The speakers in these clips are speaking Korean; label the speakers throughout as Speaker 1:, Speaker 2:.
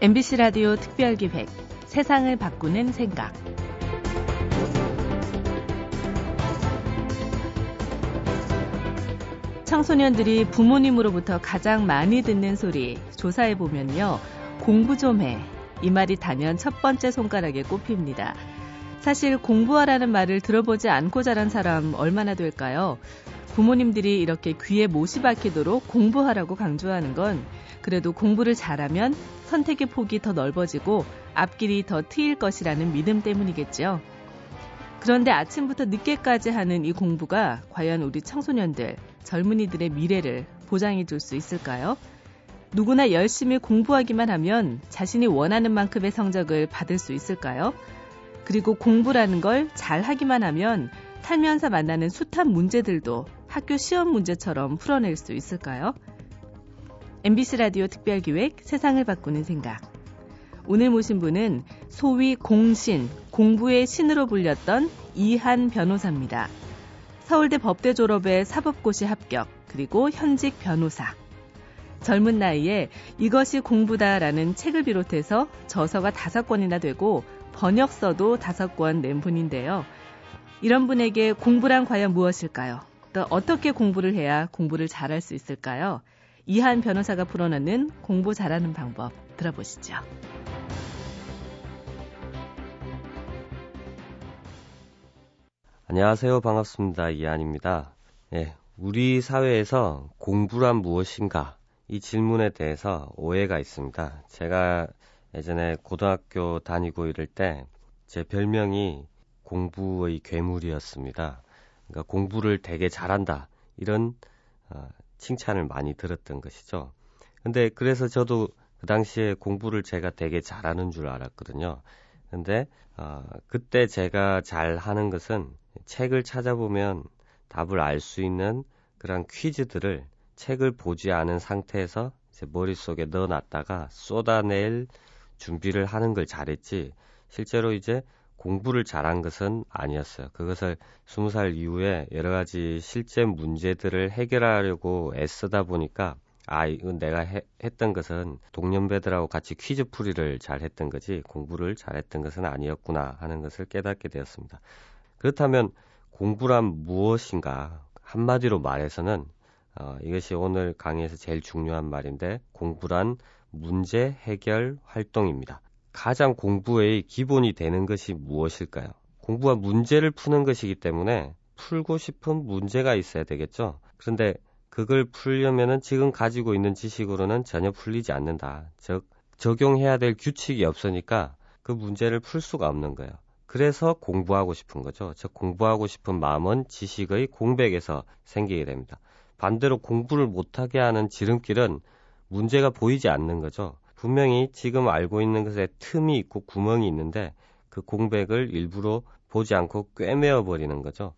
Speaker 1: MBC 라디오 특별기획 세상을 바꾸는 생각 청소년들이 부모님으로부터 가장 많이 듣는 소리 조사해 보면요. 공부 좀 해. 이 말이 단연 첫 번째 손가락에 꼽힙니다. 사실 공부하라는 말을 들어보지 않고 자란 사람 얼마나 될까요? 부모님들이 이렇게 귀에 못이 박히도록 공부하라고 강조하는 건 그래도 공부를 잘하면 선택의 폭이 더 넓어지고 앞길이 더 트일 것이라는 믿음 때문이겠죠. 그런데 아침부터 늦게까지 하는 이 공부가 과연 우리 청소년들, 젊은이들의 미래를 보장해 줄 수 있을까요? 누구나 열심히 공부하기만 하면 자신이 원하는 만큼의 성적을 받을 수 있을까요? 그리고 공부라는 걸 잘 하기만 하면 살면서 만나는 숱한 문제들도 학교 시험 문제처럼 풀어낼 수 있을까요? MBC 라디오 특별기획 세상을 바꾸는 생각. 오늘 모신 분은 소위 공신, 공부의 신으로 불렸던 이한 변호사입니다. 서울대 법대 졸업에 사법고시 합격, 그리고 현직 변호사. 젊은 나이에 이것이 공부다라는 책을 비롯해서 저서가 다섯 권이나 되고 번역서도 다섯 권 낸 분인데요. 이런 분에게 공부란 과연 무엇일까요? 또 어떻게 공부를 해야 공부를 잘할 수 있을까요? 이한 변호사가 풀어놓는 공부 잘하는 방법 들어보시죠.
Speaker 2: 안녕하세요. 반갑습니다. 이한입니다. 예, 우리 사회에서 공부란 무엇인가? 이 질문에 대해서 오해가 있습니다. 제가 예전에 고등학교 다니고 이럴 때 제 별명이 공부의 괴물이었습니다. 그러니까 공부를 되게 잘한다. 이런 어, 칭찬을 많이 들었던 것이죠. 근데 그래서 저도 그 당시에 공부를 제가 되게 잘하는 줄 알았거든요. 근데 어, 그때 제가 잘 하는 것은 책을 찾아보면 답을 알 수 있는 그런 퀴즈들을 책을 보지 않은 상태에서 제 머릿속에 넣어놨다가 쏟아낼 준비를 하는 걸 잘했지 실제로 이제 공부를 잘한 것은 아니었어요. 그것을 스무 살 이후에 여러 가지 실제 문제들을 해결하려고 애쓰다 보니까 아, 이건 내가 해, 했던 것은 동년배들하고 같이 퀴즈 풀이를 잘 했던 거지 공부를 잘 했던 것은 아니었구나 하는 것을 깨닫게 되었습니다. 그렇다면 공부란 무엇인가? 한마디로 말해서는 어, 이것이 오늘 강의에서 제일 중요한 말인데 공부란 문제 해결 활동입니다. 가장 공부의 기본이 되는 것이 무엇일까요? 공부와 문제를 푸는 것이기 때문에 풀고 싶은 문제가 있어야 되겠죠. 그런데 그걸 풀려면은 지금 가지고 있는 지식으로는 전혀 풀리지 않는다. 즉 적용해야 될 규칙이 없으니까 그 문제를 풀 수가 없는 거예요. 그래서 공부하고 싶은 거죠. 즉 공부하고 싶은 마음은 지식의 공백에서 생기게 됩니다. 반대로 공부를 못하게 하는 지름길은 문제가 보이지 않는 거죠. 분명히 지금 알고 있는 것에 틈이 있고 구멍이 있는데 그 공백을 일부러 보지 않고 꿰매어 버리는 거죠.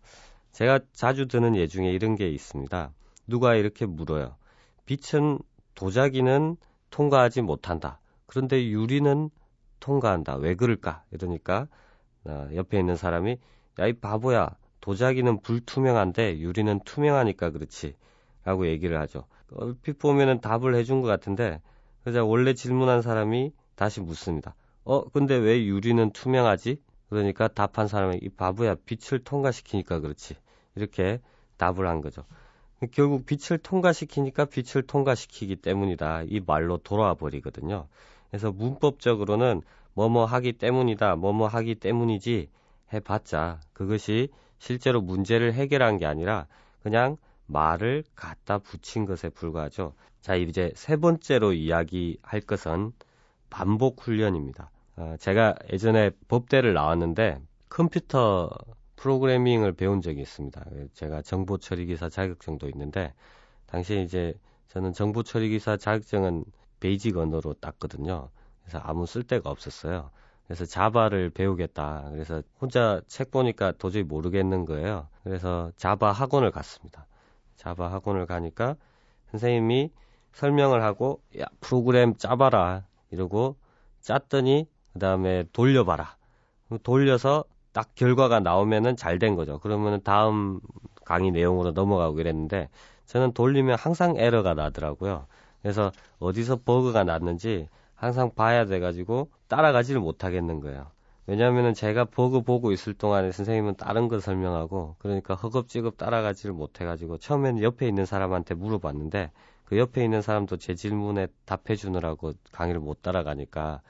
Speaker 2: 제가 자주 드는 예 중에 이런 게 있습니다. 누가 이렇게 물어요. 빛은 도자기는 통과하지 못한다. 그런데 유리는 통과한다. 왜 그럴까? 이러니까 어, 옆에 있는 사람이 야 이 바보야. 도자기는 불투명한데 유리는 투명하니까 그렇지. 라고 얘기를 하죠. 얼핏 보면은 답을 해준 것 같은데 그래서 원래 질문한 사람이 다시 묻습니다. 어, 근데 왜 유리는 투명하지? 그러니까 답한 사람이 이 바보야 빛을 통과시키니까 그렇지. 이렇게 답을 한 거죠. 결국 빛을 통과시키니까 빛을 통과시키기 때문이다. 이 말로 돌아와 버리거든요. 그래서 문법적으로는 뭐뭐 하기 때문이다. 뭐뭐 하기 때문이지 해봤자 그것이 실제로 문제를 해결한 게 아니라 그냥 말을 갖다 붙인 것에 불과하죠. 자, 이제 세 번째로 이야기할 것은 반복 훈련입니다. 어, 제가 예전에 법대를 나왔는데 컴퓨터 프로그래밍을 배운 적이 있습니다. 제가 정보 처리 기사 자격증도 있는데 당시에 이제 저는 정보 처리 기사 자격증은 베이직 언어로 땄거든요. 그래서 아무 쓸데가 없었어요. 그래서 자바를 배우겠다. 그래서 혼자 책 보니까 도저히 모르겠는 거예요. 그래서 자바 학원을 갔습니다. 자바 학원을 가니까 선생님이 설명을 하고 야 프로그램 짜봐라 이러고 짰더니 그 다음에 돌려봐라 돌려서 딱 결과가 나오면은 잘 된 거죠. 그러면은 다음 강의 내용으로 넘어가고 그랬는데 저는 돌리면 항상 에러가 나더라고요. 그래서 어디서 버그가 났는지 항상 봐야 돼가지고 따라가지를 못하겠는 거예요. 왜냐하면은 제가 버그 보고 있을 동안에 선생님은 다른 걸 설명하고 그러니까 허겁지겁 따라가지를 못해가지고 처음에는 옆에 있는 사람한테 물어봤는데 그 옆에 있는 사람도 제 질문에 답해 주느라고 강의를 못 따라가니까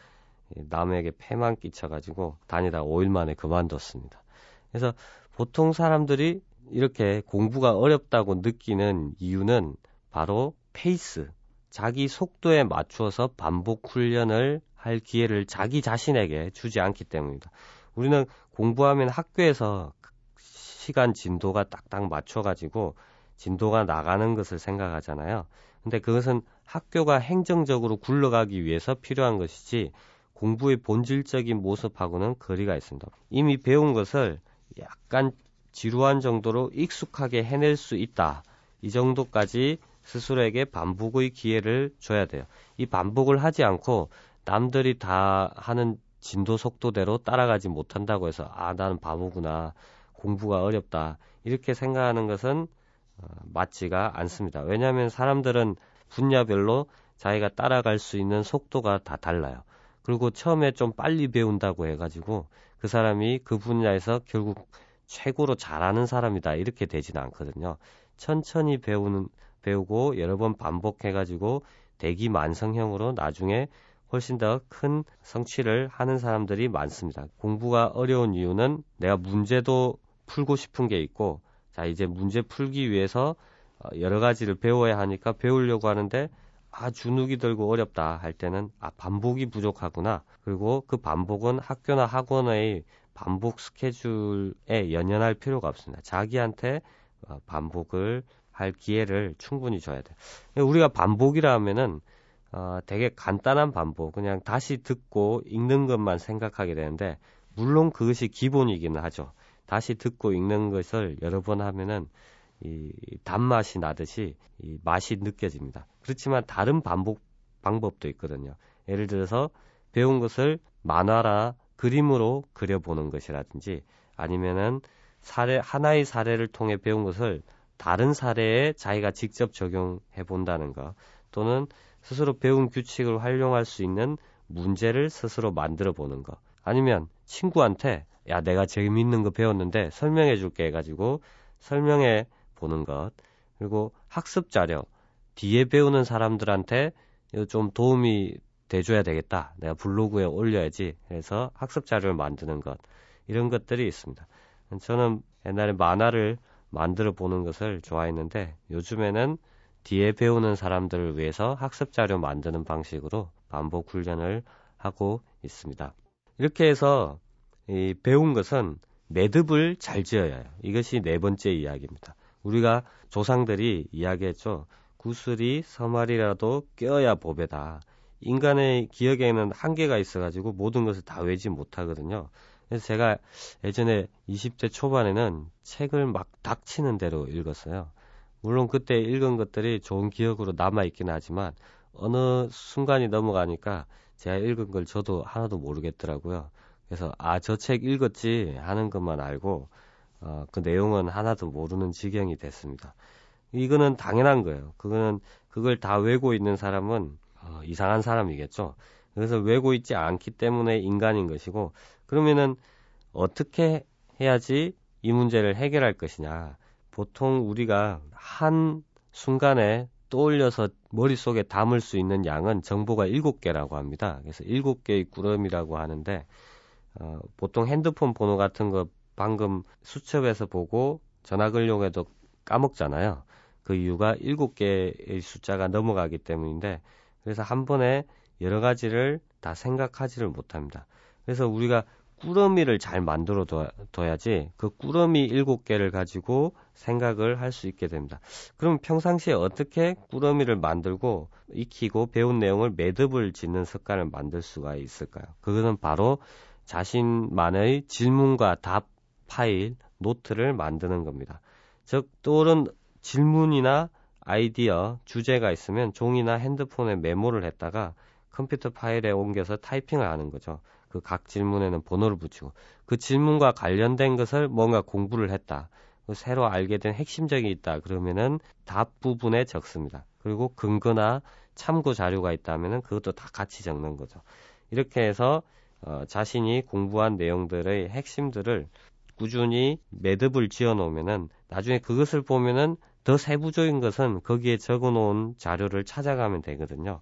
Speaker 2: 남에게 패만 끼쳐가지고 다니다 5일 만에 그만뒀습니다. 그래서 보통 사람들이 이렇게 공부가 어렵다고 느끼는 이유는 바로 페이스, 자기 속도에 맞추어서 반복 훈련을 할 기회를 자기 자신에게 주지 않기 때문입니다. 우리는 공부하면 학교에서 시간 진도가 딱딱 맞춰가지고 진도가 나가는 것을 생각하잖아요. 근데 그것은 학교가 행정적으로 굴러가기 위해서 필요한 것이지 공부의 본질적인 모습하고는 거리가 있습니다. 이미 배운 것을 약간 지루한 정도로 익숙하게 해낼 수 있다. 이 정도까지 스스로에게 반복의 기회를 줘야 돼요. 이 반복을 하지 않고 남들이 다 하는 진도 속도대로 따라가지 못한다고 해서 아 나는 바보구나 공부가 어렵다 이렇게 생각하는 것은 어, 맞지가 않습니다. 왜냐하면 사람들은 분야별로 자기가 따라갈 수 있는 속도가 다 달라요. 그리고 처음에 좀 빨리 배운다고 해가지고 그 사람이 그 분야에서 결국 최고로 잘하는 사람이다 이렇게 되지는 않거든요. 천천히 배우는 배우고 여러 번 반복해가지고 대기 만성형으로 나중에 훨씬 더 큰 성취를 하는 사람들이 많습니다. 공부가 어려운 이유는 내가 문제도 풀고 싶은 게 있고, 자, 이제 문제 풀기 위해서 어, 여러 가지를 배워야 하니까 배우려고 하는데, 아, 주눅이 들고 어렵다 할 때는, 아, 반복이 부족하구나. 그리고 그 반복은 학교나 학원의 반복 스케줄에 연연할 필요가 없습니다. 자기한테 어, 반복을 할 기회를 충분히 줘야 돼. 우리가 반복이라 하면은 어, 되게 간단한 반복, 그냥 다시 듣고 읽는 것만 생각하게 되는데, 물론 그것이 기본이기는 하죠. 다시 듣고 읽는 것을 여러 번 하면은 이 단맛이 나듯이 이 맛이 느껴집니다. 그렇지만 다른 반복 방법도 있거든요. 예를 들어서 배운 것을 만화라 그림으로 그려보는 것이라든지 아니면은 사례 하나의 사례를 통해 배운 것을 다른 사례에 자기가 직접 적용해 본다는 것 또는 스스로 배운 규칙을 활용할 수 있는 문제를 스스로 만들어 보는 것. 아니면 친구한테 야, 내가 재미있는 거 배웠는데 설명해 줄게 해가지고 설명해 보는 것. 그리고 학습 자료. 뒤에 배우는 사람들한테 좀 도움이 돼줘야 되겠다. 내가 블로그에 올려야지. 해서 학습 자료를 만드는 것. 이런 것들이 있습니다. 저는 옛날에 만화를 만들어 보는 것을 좋아했는데 요즘에는 뒤에 배우는 사람들을 위해서 학습 자료 만드는 방식으로 반복 훈련을 하고 있습니다. 이렇게 해서 이 배운 것은 매듭을 잘 지어야 해요. 이것이 네 번째 이야기입니다. 우리가 조상들이 이야기했죠. 구슬이 서말이라도 껴야 보배다. 인간의 기억에는 한계가 있어가지고 모든 것을 다 외지 못하거든요. 그래서 제가 예전에 20대 초반에는 책을 막 닥치는 대로 읽었어요. 물론 그때 읽은 것들이 좋은 기억으로 남아있긴 하지만 어느 순간이 넘어가니까 제가 읽은 걸 저도 하나도 모르겠더라고요. 그래서 아, 저 책 읽었지 하는 것만 알고 어, 그 내용은 하나도 모르는 지경이 됐습니다. 이거는 당연한 거예요. 그거는 그걸 다 외고 있는 사람은 어, 이상한 사람이겠죠. 그래서 외고 있지 않기 때문에 인간인 것이고 그러면은 어떻게 해야지 이 문제를 해결할 것이냐. 보통 우리가 한 순간에 떠올려서 머릿속에 담을 수 있는 양은 정보가 7개라고 합니다. 그래서 7개의 꾸러미라고 하는데 어, 보통 핸드폰 번호 같은 거 방금 수첩에서 보고 전화 걸려고 까먹잖아요. 그 이유가 7개의 숫자가 넘어가기 때문인데 그래서 한 번에 여러 가지를 다 생각하지를 못합니다. 그래서 우리가 꾸러미를 잘 만들어 둬야지 그 꾸러미 일곱 개를 가지고 생각을 할 수 있게 됩니다. 그럼 평상시에 어떻게 꾸러미를 만들고 익히고 배운 내용을 매듭을 짓는 습관을 만들 수가 있을까요? 그것은 바로 자신만의 질문과 답 파일, 노트를 만드는 겁니다. 즉, 떠오른 질문이나 아이디어, 주제가 있으면 종이나 핸드폰에 메모를 했다가 컴퓨터 파일에 옮겨서 타이핑을 하는 거죠. 그 각 질문에는 번호를 붙이고 그 질문과 관련된 것을 뭔가 공부를 했다. 그 새로 알게 된 핵심적이 있다. 그러면은 답 부분에 적습니다. 그리고 근거나 참고 자료가 있다면은 그것도 다 같이 적는 거죠. 이렇게 해서 어, 자신이 공부한 내용들의 핵심들을 꾸준히 매듭을 지어 놓으면은 나중에 그것을 보면은 더 세부적인 것은 거기에 적어 놓은 자료를 찾아가면 되거든요.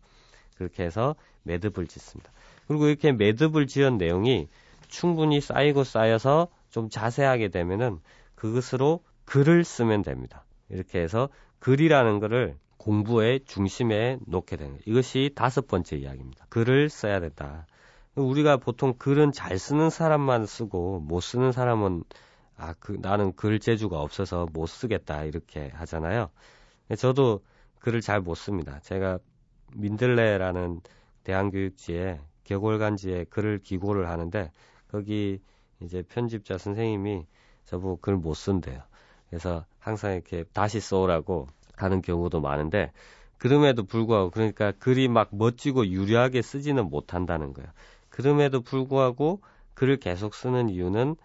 Speaker 2: 그렇게 해서 매듭을 짓습니다. 그리고 이렇게 매듭을 지은 내용이 충분히 쌓이고 쌓여서 좀 자세하게 되면은 그것으로 글을 쓰면 됩니다. 이렇게 해서 글이라는 것을 공부의 중심에 놓게 되는. 이것이 다섯 번째 이야기입니다. 글을 써야 된다. 우리가 보통 글은 잘 쓰는 사람만 쓰고 못 쓰는 사람은 아, 그, 나는 글 재주가 없어서 못 쓰겠다 이렇게 하잖아요. 저도 글을 잘 못 씁니다. 제가 민들레라는 대한교육지에 격월간지에 글을 기고를 하는데 거기 이제 편집자 선생님이 저보고 글 못 쓴대요. 그래서 항상 이렇게 다시 써오라고 하는 경우도 많은데 그럼에도 불구하고 그러니까 글이 막 멋지고 유려하게 쓰지는 못한다는 거예요. 그럼에도 불구하고 글을 계속 쓰는 이유는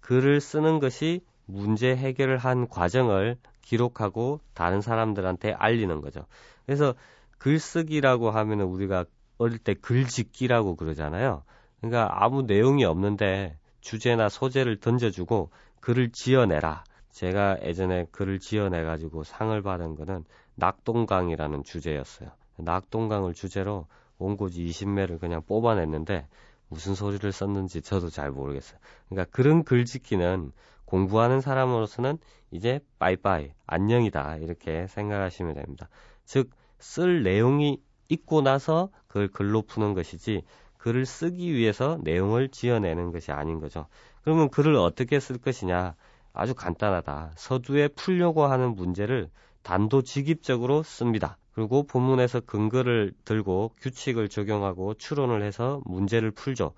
Speaker 2: 글을 쓰는 것이 문제 해결을 한 과정을 기록하고 다른 사람들한테 알리는 거죠. 그래서 글쓰기라고 하면은 우리가 어릴 때 글짓기라고 그러잖아요. 그러니까 아무 내용이 없는데 주제나 소재를 던져주고 글을 지어내라. 제가 예전에 글을 지어내가지고 상을 받은 거는 낙동강이라는 주제였어요. 낙동강을 주제로 원고지 20매를 그냥 뽑아냈는데 무슨 소리를 썼는지 저도 잘 모르겠어요. 그러니까 그런 글짓기는 공부하는 사람으로서는 이제 빠이빠이 안녕이다 이렇게 생각하시면 됩니다. 즉 쓸 내용이 있고 나서 그걸 글로 푸는 것이지 글을 쓰기 위해서 내용을 지어내는 것이 아닌 거죠. 그러면 글을 어떻게 쓸 것이냐? 아주 간단하다. 서두에 풀려고 하는 문제를 단도직입적으로 씁니다. 그리고 본문에서 근거를 들고 규칙을 적용하고 추론을 해서 문제를 풀죠.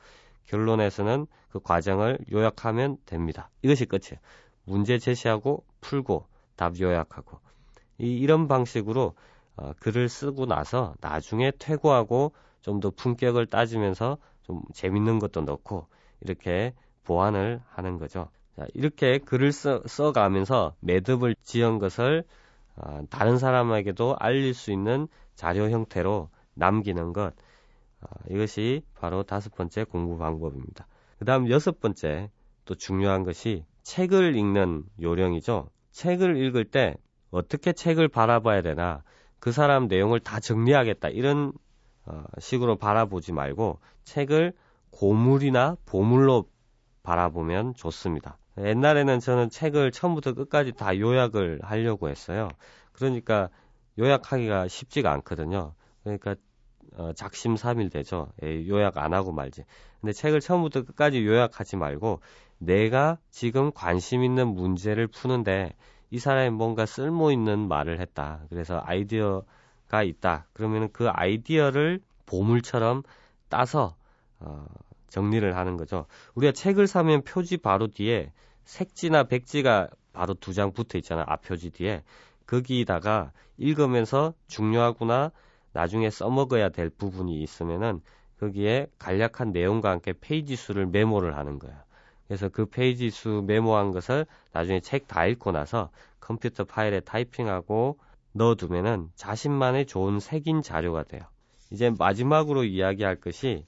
Speaker 2: 결론에서는 그 과정을 요약하면 됩니다. 이것이 끝이에요. 문제 제시하고 풀고 답 요약하고 이, 이런 방식으로 어, 글을 쓰고 나서 나중에 퇴고하고 좀 더 품격을 따지면서 좀 재밌는 것도 넣고 이렇게 보완을 하는 거죠. 자, 이렇게 글을 써, 써가면서 매듭을 지은 것을 어, 다른 사람에게도 알릴 수 있는 자료 형태로 남기는 것. 어, 이것이 바로 다섯 번째 공부 방법입니다. 그 다음 여섯 번째 또 중요한 것이 책을 읽는 요령이죠. 책을 읽을 때 어떻게 책을 바라봐야 되나 그 사람 내용을 다 정리하겠다 이런 어, 식으로 바라보지 말고 책을 고물이나 보물로 바라보면 좋습니다. 옛날에는 저는 책을 처음부터 끝까지 다 요약을 하려고 했어요. 그러니까 요약하기가 쉽지가 않거든요. 그러니까 어, 작심삼일 되죠. 에이, 요약 안 하고 말지. 근데 책을 처음부터 끝까지 요약하지 말고 내가 지금 관심 있는 문제를 푸는데 이 사람이 뭔가 쓸모 있는 말을 했다. 그래서 아이디어가 있다. 그러면 그 아이디어를 보물처럼 따서 어, 정리를 하는 거죠. 우리가 책을 사면 표지 바로 뒤에 색지나 백지가 바로 두 장 붙어 있잖아요. 앞표지 뒤에. 거기다가 읽으면서 중요하구나 나중에 써먹어야 될 부분이 있으면은 거기에 간략한 내용과 함께 페이지 수를 메모를 하는 거예요. 그래서 그 페이지 수 메모한 것을 나중에 책 다 읽고 나서 컴퓨터 파일에 타이핑하고 넣어두면은 자신만의 좋은 색인 자료가 돼요. 이제 마지막으로 이야기할 것이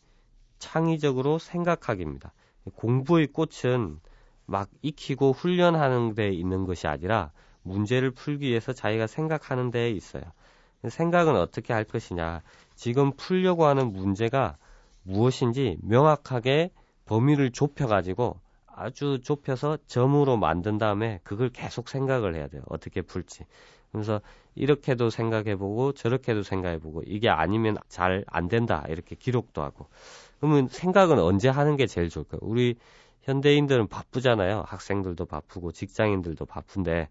Speaker 2: 창의적으로 생각하기입니다. 공부의 꽃은 막 익히고 훈련하는 데 있는 것이 아니라 문제를 풀기 위해서 자기가 생각하는 데에 있어요. 생각은 어떻게 할 것이냐. 지금 풀려고 하는 문제가 무엇인지 명확하게 범위를 좁혀가지고 아주 좁혀서 점으로 만든 다음에 그걸 계속 생각을 해야 돼요. 어떻게 풀지. 그래서 이렇게도 생각해보고 저렇게도 생각해보고 이게 아니면 잘 안 된다. 이렇게 기록도 하고. 그러면 생각은 언제 하는 게 제일 좋을까요? 우리 현대인들은 바쁘잖아요. 학생들도 바쁘고 직장인들도 바쁜데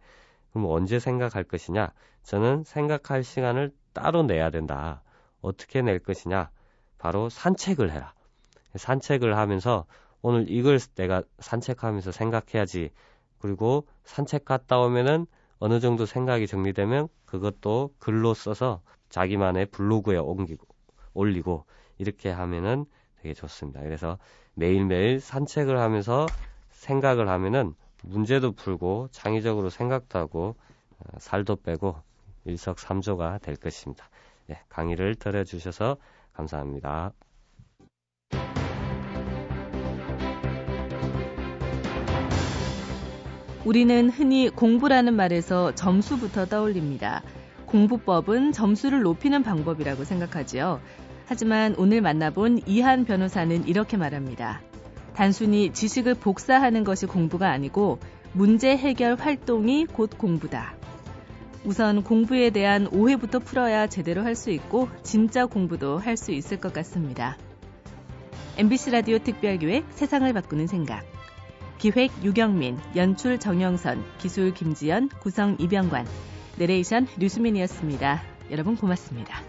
Speaker 2: 그럼 언제 생각할 것이냐? 저는 생각할 시간을 따로 내야 된다. 어떻게 낼 것이냐? 바로 산책을 해라. 산책을 하면서 오늘 이걸 내가 산책하면서 생각해야지. 그리고 산책 갔다 오면은 어느 정도 생각이 정리되면 그것도 글로 써서 자기만의 블로그에 옮기고 올리고 이렇게 하면은 되게 좋습니다. 그래서 매일매일 산책을 하면서 생각을 하면은 문제도 풀고 창의적으로 생각도 하고 어, 살도 빼고 일석삼조가 될 것입니다. 네, 강의를 들어주셔서 감사합니다.
Speaker 1: 우리는 흔히 공부라는 말에서 점수부터 떠올립니다. 공부법은 점수를 높이는 방법이라고 생각하지요. 하지만 오늘 만나본 이한 변호사는 이렇게 말합니다. 단순히 지식을 복사하는 것이 공부가 아니고 문제 해결 활동이 곧 공부다. 우선 공부에 대한 오해부터 풀어야 제대로 할 수 있고 진짜 공부도 할 수 있을 것 같습니다. MBC 라디오 특별기획 세상을 바꾸는 생각. 기획 유경민, 연출 정영선, 기술 김지연, 구성 이병관, 내레이션 류수민이었습니다. 여러분 고맙습니다.